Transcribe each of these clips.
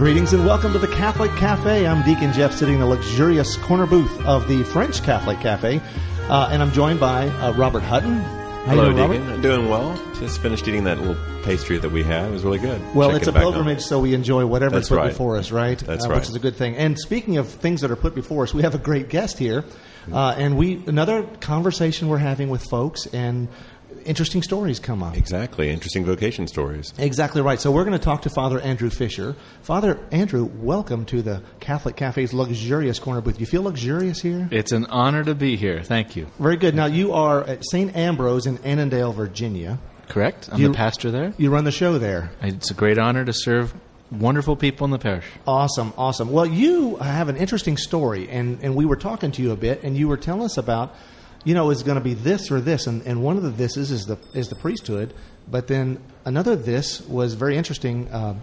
Greetings and welcome to the Catholic Cafe. I'm Deacon Jeff sitting in the luxurious corner booth of the French Catholic Cafe, uh, and I'm joined by uh, Robert Hutton. How Hello, doing, Deacon. Robert? Doing well. Just finished eating that little pastry that we had. It was really good. Well, Check it's it a pilgrimage, so we enjoy whatever's That's put right. before us, right? That's uh, right. Which is a good thing. And speaking of things that are put before us, we have a great guest here, uh, and we another conversation we're having with folks, and interesting stories come up. Exactly. Interesting vocation stories. Exactly right. So we're going to talk to Father Andrew Fisher. Father Andrew, welcome to the Catholic Cafe's luxurious corner booth. You feel luxurious here? It's an honor to be here. Thank you. Very good. Now you are at St. Ambrose in Annandale, Virginia. Correct? I'm You- the pastor there. You run the show there. It's a great honor to serve wonderful people in the parish. Awesome, awesome. Well, you have an interesting story, and, and we were talking to you a bit, and you were telling us about, you know, it's going to be this or this, and, and one of the thises is the is the priesthood, but then another this was very interesting uh,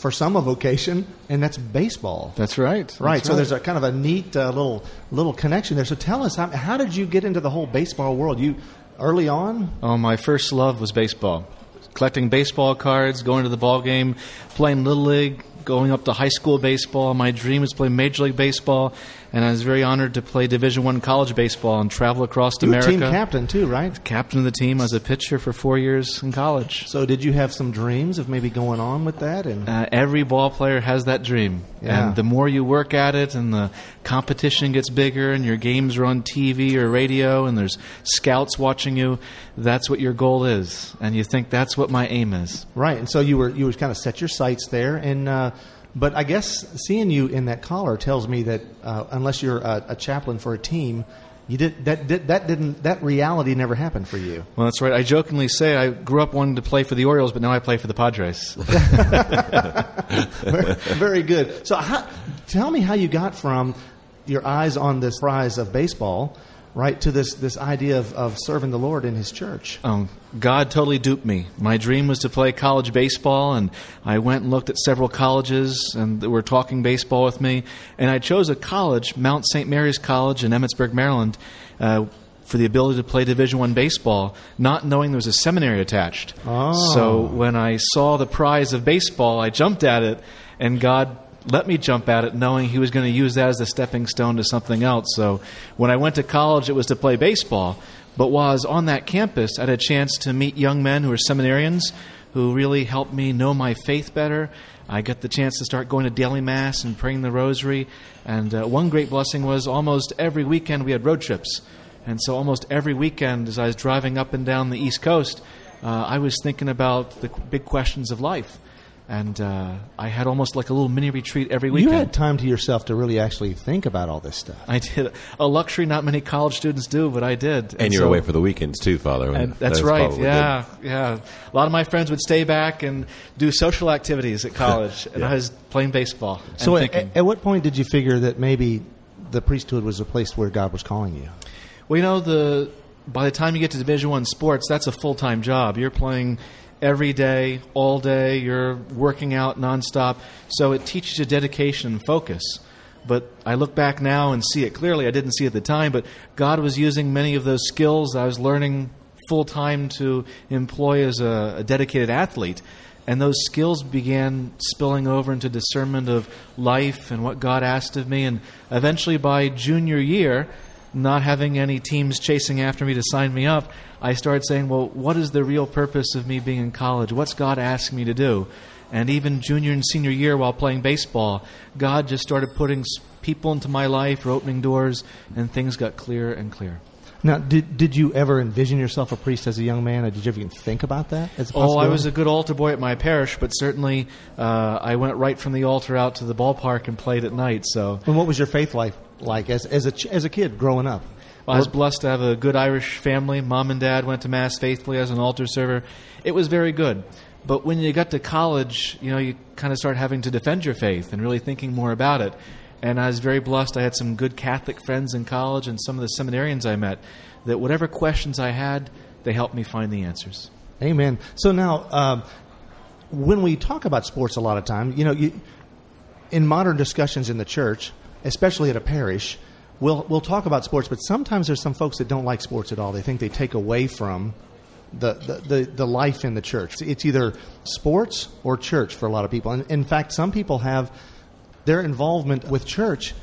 for some a vocation, and that's baseball. That's right. Right. so there's a kind of a neat uh, little little connection there. So tell us, how, how did you get into the whole baseball world? You early on? Oh, my first love was baseball. Collecting baseball cards, going to the ball game, playing little league, going up to high school baseball. My dream was to play major league baseball, and I was very honored to play Division One college baseball and travel across You were America. team captain too, right? Captain of the team. I was a pitcher for four years in college. So did you have some dreams of maybe going on with that? And Uh, every ball player has that dream, Yeah. and the more you work at it, and the competition gets bigger, and your games are on TV or radio, and there's scouts watching you. That's what your goal is, and you think that's what my aim is. right, and so you were you were kind of set your sights there, and uh, but I guess seeing you in that collar tells me that uh, unless you're a, a chaplain for a team, you did that did, that didn't that reality never happened for you. Well, that's right. I jokingly say I grew up wanting to play for the Orioles, but now I play for the Padres. very, very good. So, how, tell me how you got from your eyes on this prize of baseball, right, to this this idea of, of serving the Lord in His church. Um, God totally duped me. My dream was to play college baseball, and I went and looked at several colleges, and they were talking baseball with me. And I chose a college, Mount St. Mary's College in Emmitsburg, Maryland, uh, for the ability to play Division One baseball, not knowing there was a seminary attached. Oh. So when I saw the prize of baseball, I jumped at it, and God let me jump at it knowing he was going to use that as a stepping stone to something else. So when I went to college, it was to play baseball. But while I was on that campus, I had a chance to meet young men who were seminarians who really helped me know my faith better. I got the chance to start going to daily mass and praying the rosary. And uh, one great blessing was almost every weekend we had road trips. And so almost every weekend, as I was driving up and down the East Coast, uh, I was thinking about the big questions of life. And uh, I had almost like a little mini retreat every weekend. You had time to yourself to really actually think about all this stuff. I did a luxury not many college students do, but I did. And, you're so- away for the weekends too, Father. And That that's is right. probably Yeah, yeah. A lot of my friends would stay back and do social activities at college, and I was playing baseball. And So, at, at what point did you figure that maybe the priesthood was a place where God was calling you? well, you know, the by the time you get to Division One sports, that's a full time job. You're playing every day, all day. You're working out nonstop. So it teaches you dedication and focus. But I look back now and see it clearly. I didn't see it at the time, but God was using many of those skills I was learning full time to employ as a, a dedicated athlete. And those skills began spilling over into discernment of life and what God asked of me. And eventually, by junior year, not having any teams chasing after me to sign me up, I started saying, well, what is the real purpose of me being in college? What's God asking me to do? And even junior and senior year while playing baseball, God just started putting people into my life or opening doors, and things got clearer and clearer. Now, did did you ever envision yourself a priest as a young man, or did you ever even think about that? Oh, I was a good altar boy at my parish, but certainly uh, I went right from the altar out to the ballpark and played at night. So And what was your faith life like as as a ch- as a kid growing up? Well, I was blessed to have a good Irish family. Mom and dad went to mass faithfully as an altar server. It was very good. But when you got to college, you know, you kind of start having to defend your faith and really thinking more about it. And I was very blessed. I had some good Catholic friends in college and some of the seminarians I met that whatever questions I had, they helped me find the answers. Amen. So now, um, when we talk about sports, a lot of time, you know, you, in modern discussions in the church, especially at a parish, we'll we'll talk about sports, but sometimes there's some folks that don't like sports at all. They think they take away from the the, the, life in the church. It's either sports or church for a lot of people. And in fact, some people have their involvement with church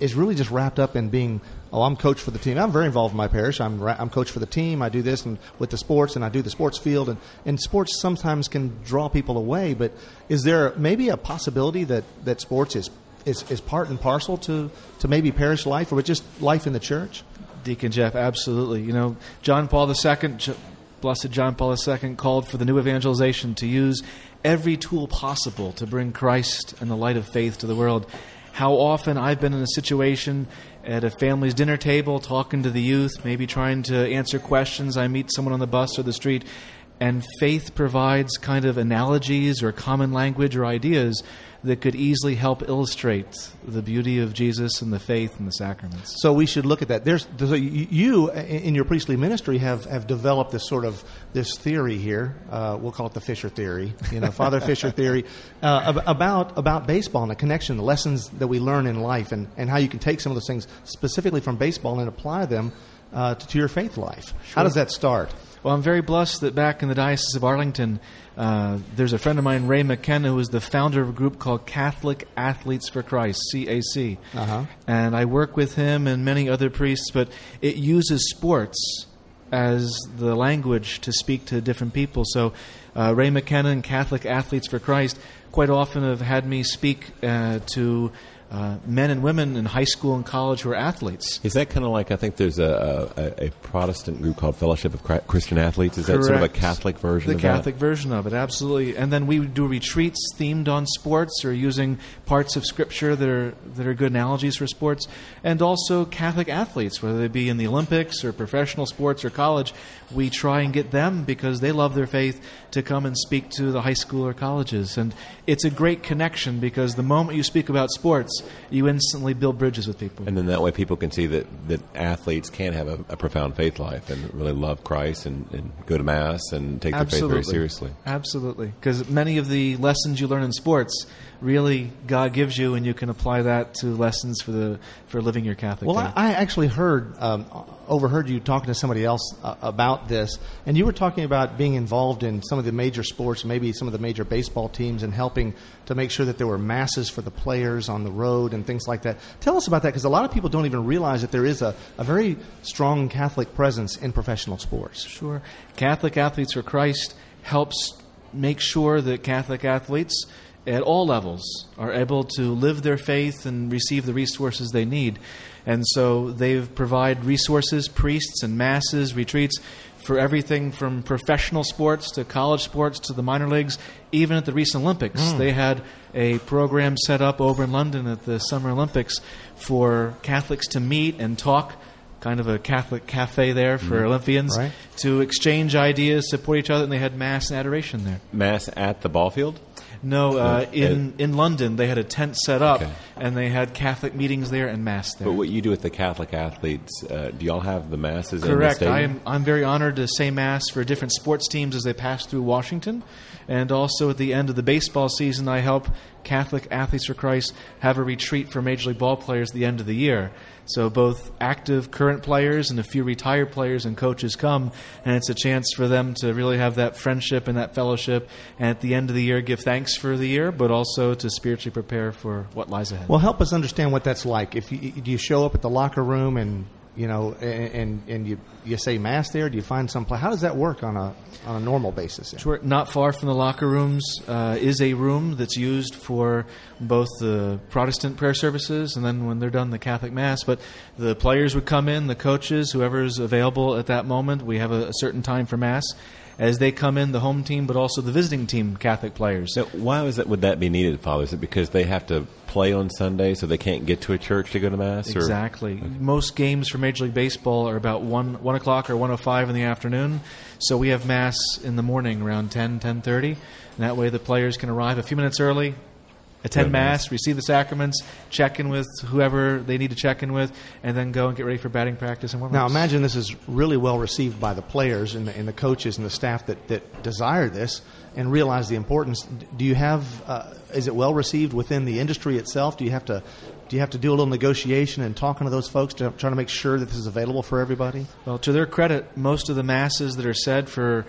is really just wrapped up in being oh I'm coach for the team. I'm very involved in my parish. I'm I'm coach for the team. I do this and with the sports and I do the sports field and and sports sometimes can draw people away. But is there maybe a possibility that that sports is is, is part and parcel to, to maybe parish life or just life in the church? Deacon Jeff, absolutely. You know, John Paul II, Blessed John Paul II, called for the new evangelization to use every tool possible to bring Christ and the light of faith to the world. How often I've been in a situation at a family's dinner table talking to the youth, maybe trying to answer questions. I meet someone on the bus or the street, and faith provides kind of analogies or common language or ideas that could easily help illustrate the beauty of Jesus and the faith and the sacraments. So we should look at that. There's, there's a, you in your priestly ministry have, have developed this sort of this theory here. Uh, we'll call it the Fisher theory, you know, Father Fisher theory uh, about about baseball and the connection, the lessons that we learn in life, and, and how you can take some of those things specifically from baseball and apply them uh, to, to, your faith life. How does that start? Well, I'm very blessed that back in the Diocese of Arlington, uh, there's a friend of mine, Ray McKenna, who is the founder of a group called Catholic Athletes for Christ, CAC. Uh-huh. And I work with him and many other priests, but it uses sports as the language to speak to different people. So uh, Ray McKenna and Catholic Athletes for Christ quite often have had me speak uh, to uh, men and women in high school and college who are athletes. Is that kind of like I think there's a, a, a, Protestant group called Fellowship of Christian Athletes? Is that Correct. sort of a Catholic version? The of Catholic that? version of it, absolutely. And then we do retreats themed on sports or using parts of Scripture that are that are good analogies for sports, and also Catholic athletes, whether they be in the Olympics or professional sports or college. We try and get them because they love their faith to come and speak to the high school or colleges, and it's a great connection because the moment you speak about sports, you instantly build bridges with people. And then that way people can see that, that athletes can have a, a profound faith life and really love Christ and, and go to Mass and take Absolutely. their faith very seriously. Absolutely. Because many of the lessons you learn in sports, really God gives you, and you can apply that to lessons for the for living your Catholic life. well. I, I actually heard, um, overheard you talking to somebody else uh, about this, and you were talking about being involved in some of the major sports, maybe some of the major baseball teams, and helping to make sure that there were masses for the players on the road and things like that. Tell us about that, because a lot of people don't even realize that there is a, a very strong Catholic presence in professional sports. Sure. Catholic Athletes for Christ helps make sure that Catholic athletes at all levels are able to live their faith and receive the resources they need. And so they provide resources, priests and masses, retreats for everything from professional sports to college sports to the minor leagues, even at the recent Olympics. Mm. They had a program set up over in London at the Summer Olympics for Catholics to meet and talk kind of a Catholic cafe there for Mm-hmm. Olympians Right. to exchange ideas, support each other, and they had mass and adoration there. Mass at the ball field? No, uh, in in London they had a tent set up, Okay. and they had Catholic meetings there and mass there. But what you do with the Catholic athletes, uh, do y'all have the masses in the Correct. stadium? I am. I'm very honored to say mass for different sports teams as they pass through Washington, and also at the end of the baseball season, I help Catholic Athletes for Christ have a retreat for Major League Ball players at the end of the year. So both active current players and a few retired players and coaches come, and it's a chance for them to really have that friendship and that fellowship, and at the end of the year give thanks for the year, but also to spiritually prepare for what lies ahead. Well, help us understand what that's like. If you, do you show up at the locker room and you know, and and, you you say mass there? Do you find some place? How does that work on a on a normal basis? Sure. Not far from the locker rooms uh, is a room that's used for both the Protestant prayer services and then when they're done, the Catholic Mass. But the players would come in, the coaches, whoever's available at that moment. We have a, a certain time for Mass. As they come in, the home team, but also the visiting team, Catholic players. Now, why is that? Would that be needed, Father? Is it because they have to play on Sunday, so they can't get to a church to go to mass? Or? Exactly. Most games for Major League Baseball are about one one o'clock or one o five in the afternoon. So we have mass in the morning around 10, 10.30. and that way the players can arrive a few minutes early, attend Mass. receive the sacraments, check in with whoever they need to check in with, and then go and get ready for batting practice and warm Now, imagine this is really well received by the players and the, and the coaches and the staff that, that desire this and realize the importance. Do you have? Uh, is it well received within the industry itself? Do you have to? Do you have to do a little negotiation and talking to those folks to try to make sure that this is available for everybody? Well, to their credit, most of the masses that are said for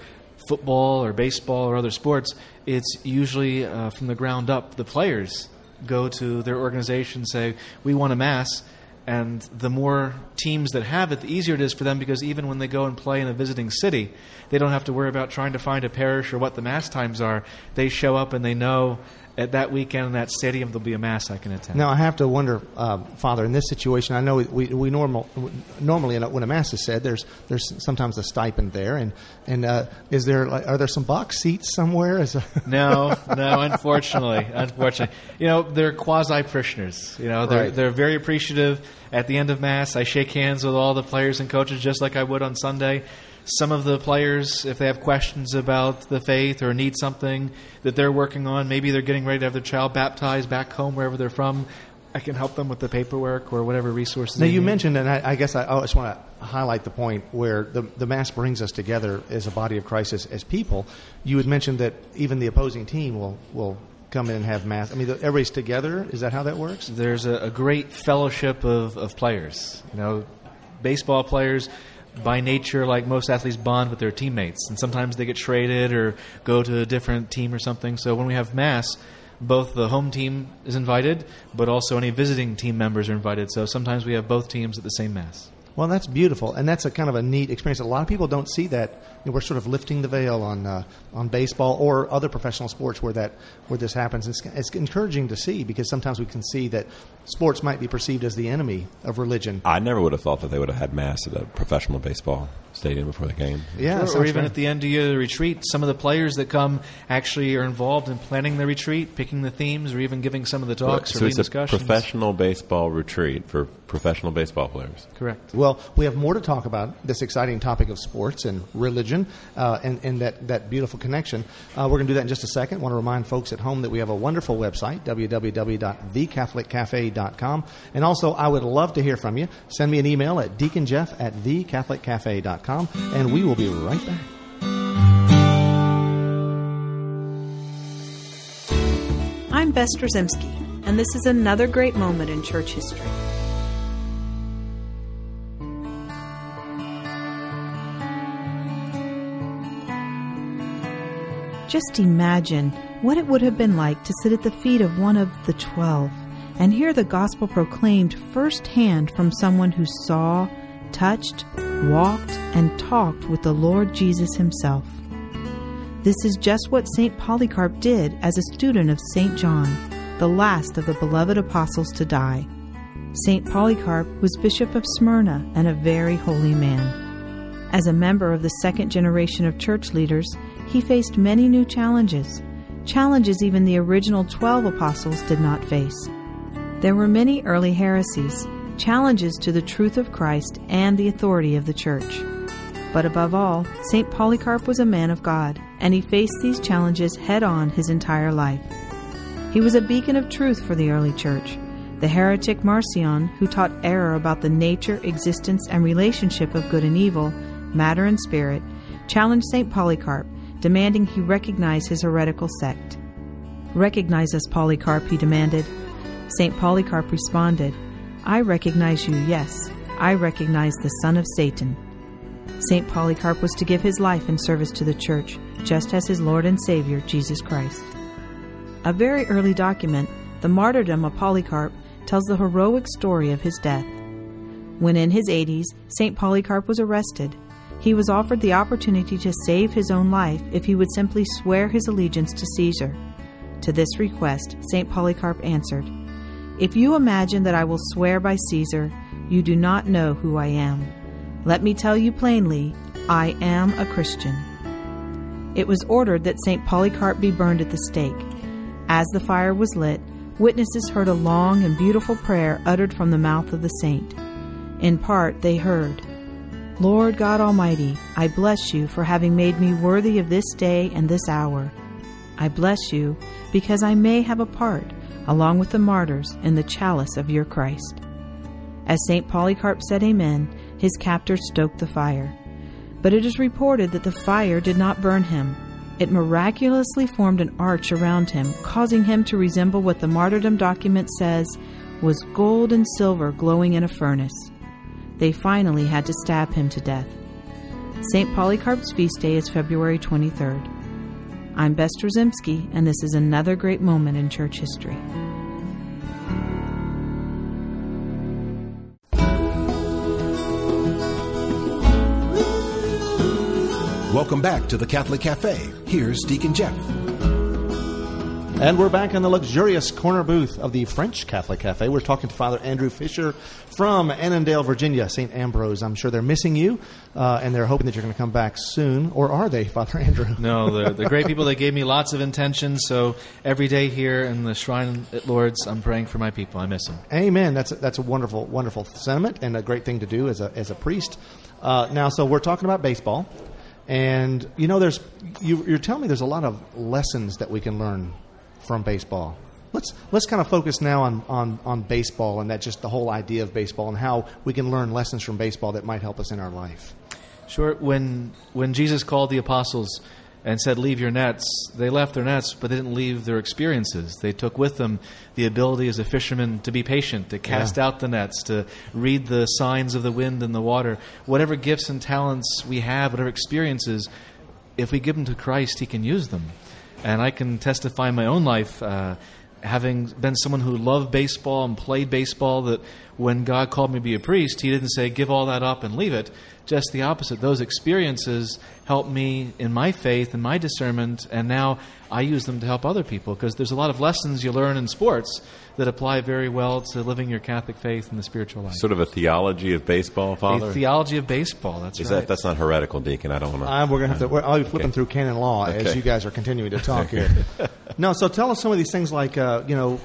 football or baseball or other sports, it's usually uh, from the ground up. The players go to their organization, say, "We want a mass," and the more teams that have it, the easier it is for them because even when they go and play in a visiting city, they don't have to worry about trying to find a parish or what the mass times are. They show up and they know at that weekend in that stadium there'll be a mass I can attend. Now, I have to wonder, uh, Father, in this situation, I know we, we normal, normally when a mass is said, there's there's sometimes a stipend there, and and uh, is there like, are there some box seats somewhere? Is a No, no, unfortunately, unfortunately, you know they're quasi parishioners. You know they're Right. they're very appreciative. At the end of mass, I shake hands with all the players and coaches just like I would on Sunday. Some of the players, if they have questions about the faith or need something that they're working on, maybe they're getting ready to have their child baptized back home wherever they're from. I can help them with the paperwork or whatever resources. Now you need. mentioned, and I, I guess I, I just want to highlight the point where the the mass brings us together as a body of Christ as, as people. You had mentioned that even the opposing team will will come in and have mass. I mean, everybody's together. Is that how that works? there's a, a great fellowship of, of players. You know, baseball players, by nature, like most athletes, bond with their teammates, and sometimes they get traded or go to a different team or something. So when we have mass, both the home team is invited, but also any visiting team members are invited. So sometimes we have both teams at the same mass. Well, that's beautiful, and that's a kind of a neat experience. A lot of people don't see that. You know, we're sort of lifting the veil on uh, on baseball or other professional sports where that where this happens. It's, it's encouraging to see because sometimes we can see that sports might be perceived as the enemy of religion. I never would have thought that they would have had mass at a professional baseball stadium before the game. Yeah, or, or even great. at the end of the retreat, some of the players that come actually are involved in planning the retreat, picking the themes, or even giving some of the talks or so leading it's a professional baseball retreat for professional baseball players. Correct. Well, we have more to talk about this exciting topic of sports and religion uh, and, and that, that beautiful connection. Uh, we're going to do that in just a second. want to remind folks at home that we have a wonderful website, www.thecatholiccafe.com. And also, I would love to hear from you. Send me an email at deaconjeff at thecatholiccafe.com, and we will be right back. I'm Bess Drzycimski, and this is another great moment in church history. Just imagine what it would have been like to sit at the feet of one of the twelve and hear the gospel proclaimed firsthand from someone who saw, touched, walked, and talked with the Lord Jesus himself. This is just what St. Polycarp did as a student of St. John, the last of the beloved apostles to die. St. Polycarp was Bishop of Smyrna and a very holy man. As a member of the second generation of church leaders, he faced many new challenges, challenges even the original 12 apostles did not face. There were many early heresies, challenges to the truth of Christ and the authority of the church. But above all, St. Polycarp was a man of God, and he faced these challenges head on his entire life. He was a beacon of truth for the early church. The heretic Marcion, who taught error about the nature, existence, and relationship of good and evil, matter and spirit, challenged St. Polycarp, demanding he recognize his heretical sect. Recognize us, Polycarp, he demanded. St. Polycarp responded, I recognize you, yes. I recognize the son of Satan. St. Polycarp was to give his life in service to the church, just as his Lord and Savior, Jesus Christ. A very early document, the martyrdom of Polycarp, tells the heroic story of his death. When in his 80s, St. Polycarp was arrested. He was offered the opportunity to save his own life if he would simply swear his allegiance to Caesar. To this request, St. Polycarp answered, If you imagine that I will swear by Caesar, you do not know who I am. Let me tell you plainly, I am a Christian. It was ordered that St. Polycarp be burned at the stake. As the fire was lit, witnesses heard a long and beautiful prayer uttered from the mouth of the saint. In part, they heard, Lord God Almighty, I bless you for having made me worthy of this day and this hour. I bless you because I may have a part, along with the martyrs, in the chalice of your Christ. As St. Polycarp said Amen, his captors stoked the fire. But it is reported that the fire did not burn him. It miraculously formed an arch around him, causing him to resemble what the martyrdom document says was gold and silver glowing in a furnace. They finally had to stab him to death. St. Polycarp's feast day is February 23rd. I'm Bess Drzycimski, and this is another great moment in church history. Welcome back to the Catholic Cafe. Here's Deacon Jeff. And we're back in the luxurious corner booth of the French Catholic Cafe. We're talking to Father Andrew Fisher from Annandale, Virginia, St. Ambrose. I'm sure they're missing you, uh, and they're hoping that you're going to come back soon. Or are they, Father Andrew? No, they're, they're great people. They gave me lots of intentions. So every day here in the shrine at Lourdes, I'm praying for my people. I miss them. Amen. That's a, that's a wonderful, wonderful sentiment and a great thing to do as a, as a priest. Uh, now, so we're talking about baseball. And, you know, there's you, you're telling me there's a lot of lessons that we can learn from baseball. Let's let's kind of focus now on, on, on baseball and that just the whole idea of baseball and how we can learn lessons from baseball that might help us in our life. Sure. When when Jesus called the apostles and said, "Leave your nets," they left their nets, but they didn't leave their experiences. They took with them the ability as a fisherman to be patient, to cast Yeah. out the nets, to read the signs of the wind and the water. Whatever gifts and talents we have, whatever experiences, if we give them to Christ, He can use them. And I can testify in my own life, uh, having been someone who loved baseball and played baseball, that when God called me to be a priest, He didn't say, give all that up and leave it. Just the opposite. Those experiences helped me in my faith and my discernment, and now I use them to help other people because there's a lot of lessons you learn in sports that apply very well to living your Catholic faith and the spiritual life. Sort of a theology of baseball, Father. a theology of baseball. That's Is right. that that's not heretical, Deacon? I don't want to. Uh, we're gonna have to. We're, I'll be flipping Okay. through canon law as you guys are continuing to talk here. no, so tell us some of these things. Like uh, you know,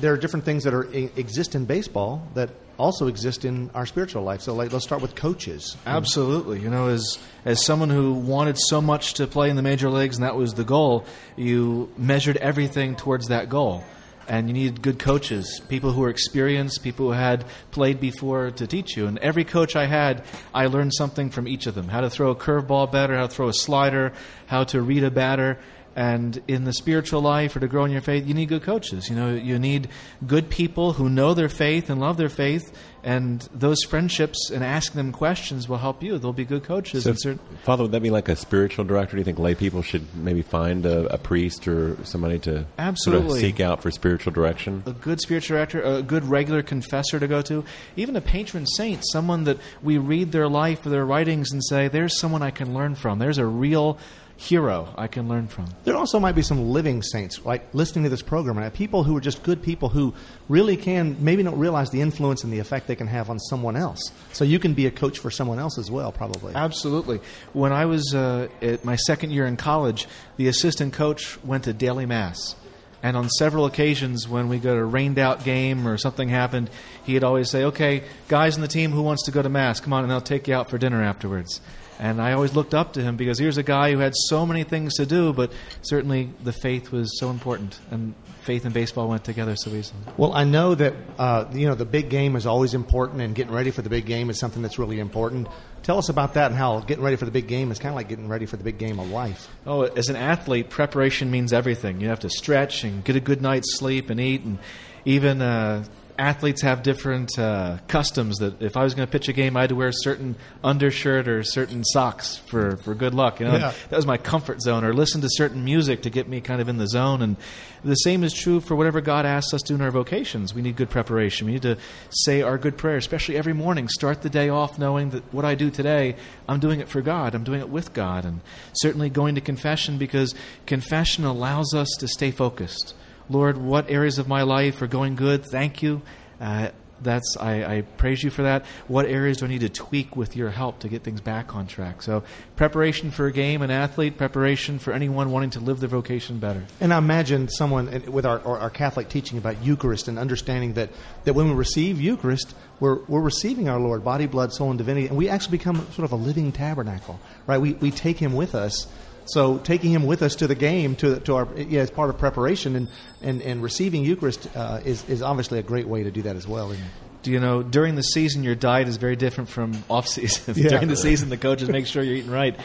there are different things that are exist in baseball that also exist in our spiritual life. So like, let's start with coaches. Absolutely. You know, as as someone who wanted so much to play in the major leagues and that was the goal, you measured everything towards that goal. And you needed good coaches, people who were experienced, people who had played before to teach you. And every coach I had, I learned something from each of them how to throw a curveball better, how to throw a slider, how to read a batter. And in the spiritual life or to grow in your faith, you need good coaches. You know, you need good people who know their faith and love their faith. And those friendships and asking them questions will help you. They'll be good coaches. So, certain, Father, would that be like a spiritual director? Do you think lay people should maybe find a, a priest or somebody to sort of Absolutely. seek out for spiritual direction? a good spiritual director, a good regular confessor to go to, even a patron saint, someone that we read their life or their writings and say, there's someone I can learn from. There's a real hero I can learn from. There also might be some living saints, like listening to this program, and people who are just good people who really can maybe don't realize the influence and the effect they can have on someone else. So you can be a coach for someone else as well, probably. Absolutely. When I was uh, at my second year in college, the assistant coach went to daily mass. And on several occasions, when we got a rained out game or something happened, he'd always say, Okay, guys in the team, who wants to go to mass? Come on, and I'll take you out for dinner afterwards. And I always looked up to him because here's a guy who had so many things to do, but certainly the faith was so important. And faith and baseball went together so easily. Well, I know that uh, you know the big game is always important, and getting ready for the big game is something that's really important. Tell us about that and how getting ready for the big game is kind of like getting ready for the big game of life. Oh, as an athlete, preparation means everything. You have to stretch and get a good night's sleep and eat, and even uh, athletes have different uh, customs. That if I was going to pitch a game, I had to wear a certain undershirt or certain socks for, for good luck. You know, Yeah. that was my comfort zone. Or listen to certain music to get me kind of in the zone. And the same is true for whatever God asks us to do in our vocations. We need good preparation. We need to say our good prayer, especially every morning. Start the day off knowing that what I do today, I'm doing it for God. I'm doing it with God. And certainly going to confession because confession allows us to stay focused. Lord, what areas of my life are going good? Thank you. Uh, that's I, I praise you for that. What areas do I need to tweak with your help to get things back on track? So, preparation for a game, an athlete, preparation for anyone wanting to live their vocation better. And I imagine someone with our, our, our Catholic teaching about Eucharist and understanding that, that when we receive Eucharist, we're, we're receiving our Lord, body, blood, soul, and divinity, and we actually become sort of a living tabernacle, right? We, we take Him with us So taking him with us to the game, to to our yeah, as part of preparation and and, and receiving Eucharist uh, is is obviously a great way to do that as well. isn't it? Do you know during the season your diet is very different from off season? Yeah. during the season, the coaches make sure you're eating right,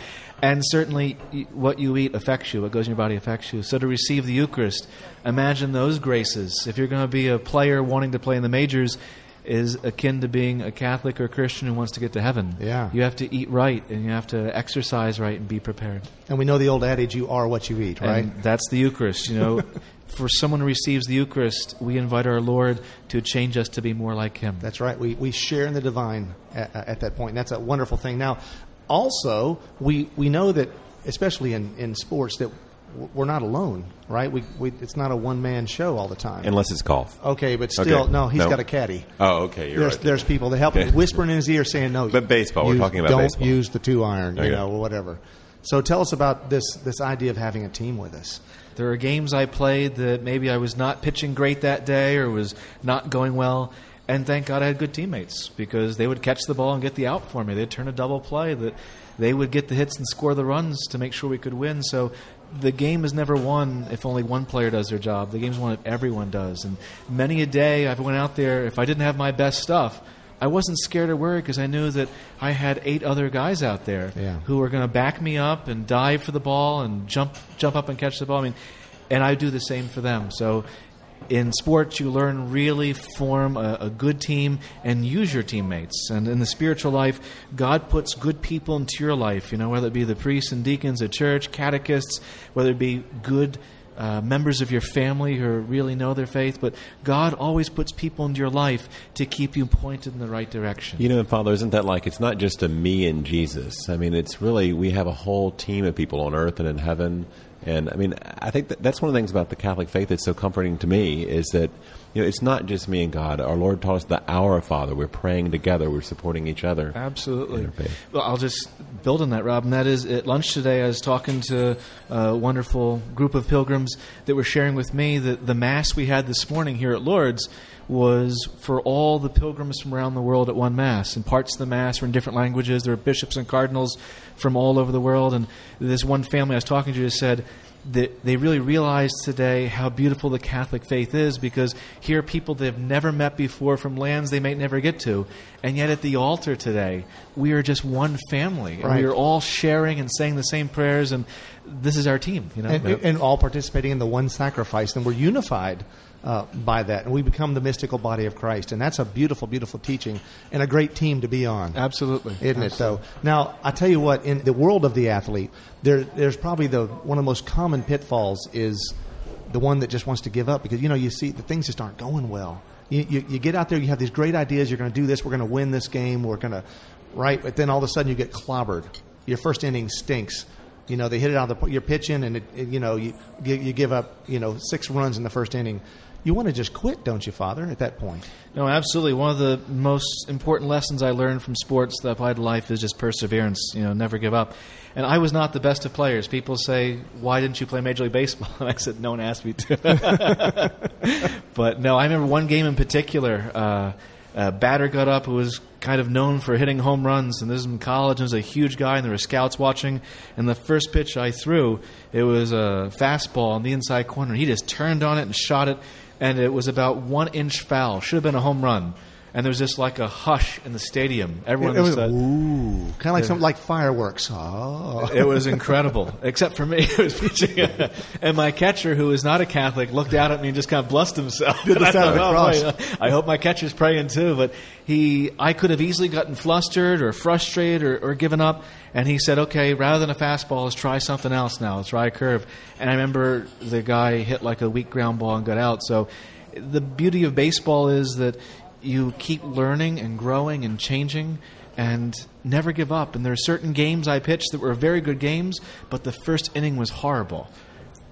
and certainly what you eat affects you. What goes in your body affects you. So to receive the Eucharist, imagine those graces. If you're going to be a player wanting to play in the majors. Is akin to being a Catholic or Christian who wants to get to heaven. Yeah. You have to eat right and you have to exercise right and be prepared. And we know the old adage, "You are what you eat," right? And that's the Eucharist. You know, for someone who receives the Eucharist, we invite our Lord to change us to be more like Him. That's right. We, we share in the divine at, at that point. And that's a wonderful thing. Now, also, we, we know that, especially in, in sports, that we're not alone, right? We, we, it's not a one man show all the time. Unless it's golf. okay, but still, Okay. no, he's No. got a caddy. Oh, okay. You're There's, right. there's people that help him, whispering in his ear, saying, "No." But baseball, we're talking about don't baseball. use the two iron, you Okay. know, or whatever. So tell us about this this idea of having a team with us. There are games I played that maybe I was not pitching great that day or was not going well. And thank God I had good teammates because they would catch the ball and get the out for me. They'd turn a double play. That they would get the hits and score the runs to make sure we could win. So the game is never won if only one player does their job. The game's won if everyone does. And many a day I've went out there if I didn't have my best stuff. I wasn't scared or worried because I knew that I had eight other guys out there Yeah. who were going to back me up and dive for the ball and jump jump up and catch the ball. I mean, and I do the same for them. So in sports, you learn really form a, a good team and use your teammates. And in the spiritual life, God puts good people into your life. You know, whether it be the priests and deacons at church, catechists, whether it be good. Uh, members of your family who really know their faith, but God always puts people into your life to keep you pointed in the right direction. You know, Father, isn't that like it's not just a me and Jesus? I mean, it's really we have a whole team of people on earth and in heaven. And I mean, I think that that's one of the things about the Catholic faith that's so comforting to me is that you know it's not just me and God. Our Lord taught us the Our Father. We're praying together. We're supporting each other. Absolutely. Well, I'll just build on that, Rob. And that is at lunch today, I was talking to a wonderful group of pilgrims that were sharing with me that the Mass we had this morning here at Lourdes was for all the pilgrims from around the world at one Mass. And parts of the Mass were in different languages. There were bishops and cardinals from all over the world. And this one family I was talking to just said, that they really realized today how beautiful the Catholic faith is because here are people they've never met before from lands they may never get to. And yet at the altar today, we are just one family. Right. we are all sharing and saying the same prayers, and this is our team. You know? and, and all participating in the one sacrifice, and we're unified uh, by that, and we become the mystical body of Christ, and that's a beautiful, beautiful teaching and a great team to be on. Absolutely. isn't it? Though now, I tell you what, in the world of the athlete, there, there's probably the one of the most common pitfalls is the one that just wants to give up because you know you see the things just aren't going well. You, you, you get out there, you have these great ideas. You're going to do this. We're going to win this game. We're going to, right? But then all of a sudden you get clobbered. Your first inning stinks. You know they hit it out of the. You're pitching, and it, it, you know you you give up you know six runs in the first inning. You want to just quit, don't you, Father? At that point, No, absolutely. One of the most important lessons I learned from sports that apply to life is just perseverance. You know, never give up. And I was not the best of players. People say, "Why didn't you play Major League Baseball?" And I said, "No one asked me to." but no, I remember one game in particular. Uh, a batter got up who was kind of known for hitting home runs, and this is in college. And was a huge guy, and there were scouts watching. And the first pitch I threw, it was a fastball in the inside corner. He just turned on it and shot it, and it was about one inch foul. Should have been a home run. And there was just like a hush in the stadium. Everyone it, it was just ooh, kind of like some like fireworks. Oh, it was incredible, except for me. It was pitching, and my catcher, who is not a Catholic, looked out at me and just kind of blessed himself. Did the I sign of the thought, "Oh, cross." boy, I hope my catcher's praying too. But he, I could have easily gotten flustered or frustrated or, or given up. And he said, "Okay, rather than a fastball, let's try something else now. Let's try a curve." And I remember the guy hit like a weak ground ball and got out. So, the beauty of baseball is that you keep learning and growing and changing and never give up. And there are certain games I pitched that were very good games, but the first inning was horrible.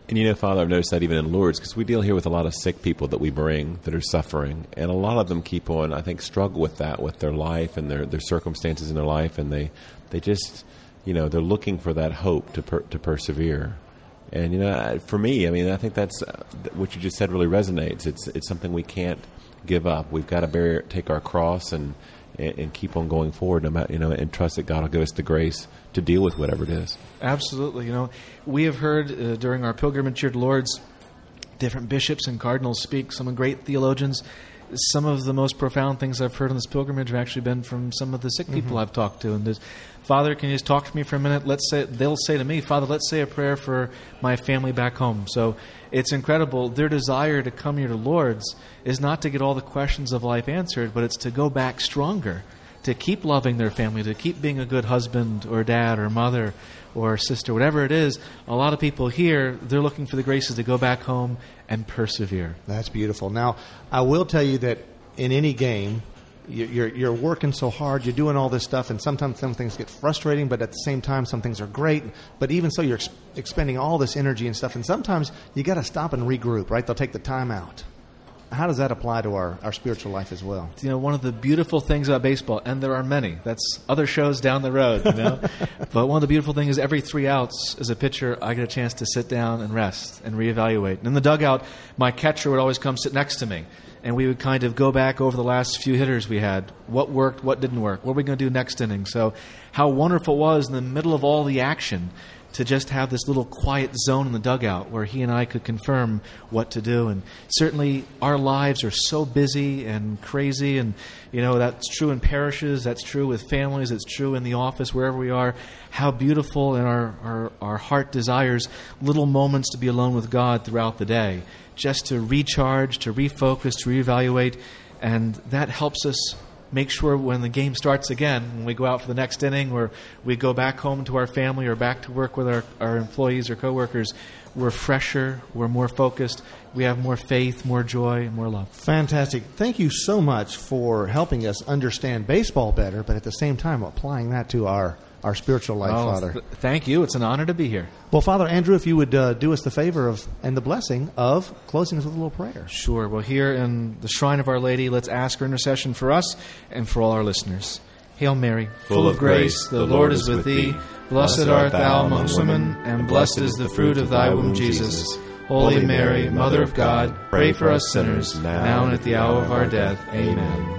And you know, Father, I've noticed that even in Lourdes, because we deal here with a lot of sick people that we bring that are suffering, and a lot of them keep on, I think, struggle with that, with their life and their, their circumstances in their life, and they, they just, you know, they're looking for that hope to per, to persevere. And you know, for me, I mean, I think that's uh, what you just said really resonates. It's it's something we can't give up. We've got to bear, take our cross and and, and keep on going forward, no matter, you know, and trust that God will give us the grace to deal with whatever it is. Absolutely. You know, we have heard uh, during our pilgrimage here to Lourdes different bishops and cardinals speak, some great theologians. Some of the most profound things I've heard on this pilgrimage have actually been from some of the sick people I've talked to. And there's, Father, can you just talk to me for a minute? Let's say they'll say to me, Father, let's say a prayer for my family back home. So it's incredible. Their desire to come here to Lourdes is not to get all the questions of life answered, but it's to go back stronger, to keep loving their family, to keep being a good husband or dad or mother or sister, whatever it is. A lot of people here, they're looking for the graces to go back home and persevere. That's beautiful. Now, I will tell you that in any game, you're, you're working so hard, you're doing all this stuff, and sometimes some things get frustrating, but at the same time, some things are great. But even so, you're ex- expending all this energy and stuff, and sometimes you got to stop and regroup, right? They'll take the time out. How does that apply to our, our spiritual life as well? you know one of the beautiful things about baseball, and there are many. That's other shows down the road, you know. but one of the beautiful things is every three outs, as a pitcher, I get a chance to sit down and rest and reevaluate. And in the dugout, my catcher would always come sit next to me, and we would kind of go back over the last few hitters we had. What worked, what didn't work, what are we going to do next inning? So, how wonderful it was in the middle of all the action to just have this little quiet zone in the dugout where he and I could confirm what to do. And certainly our lives are so busy and crazy, and you know that's true in parishes, that's true with families, it's true in the office, wherever we are. How beautiful and our, our, our heart desires little moments to be alone with God throughout the day, just to recharge, to refocus, to reevaluate, and that helps us make sure when the game starts again, when we go out for the next inning or we go back home to our family or back to work with our, our employees or coworkers, we're fresher, we're more focused, we have more faith, more joy, more love. Fantastic. Thank you so much for helping us understand baseball better, but at the same time applying that to our, our spiritual life, Well, Father. th- thank you. It's an honor to be here. Well, Father Andrew, if you would uh, do us the favor of and the blessing of closing us with a little prayer. Sure. Well, here in the Shrine of Our Lady, let's ask her intercession for us and for all our listeners. Hail Mary, full of grace, the Lord is with thee. Blessed art thou amongst women, and blessed is the fruit of thy womb, Jesus. Holy Mary, Mother of God, pray for us sinners, now and at the hour of our death. Amen.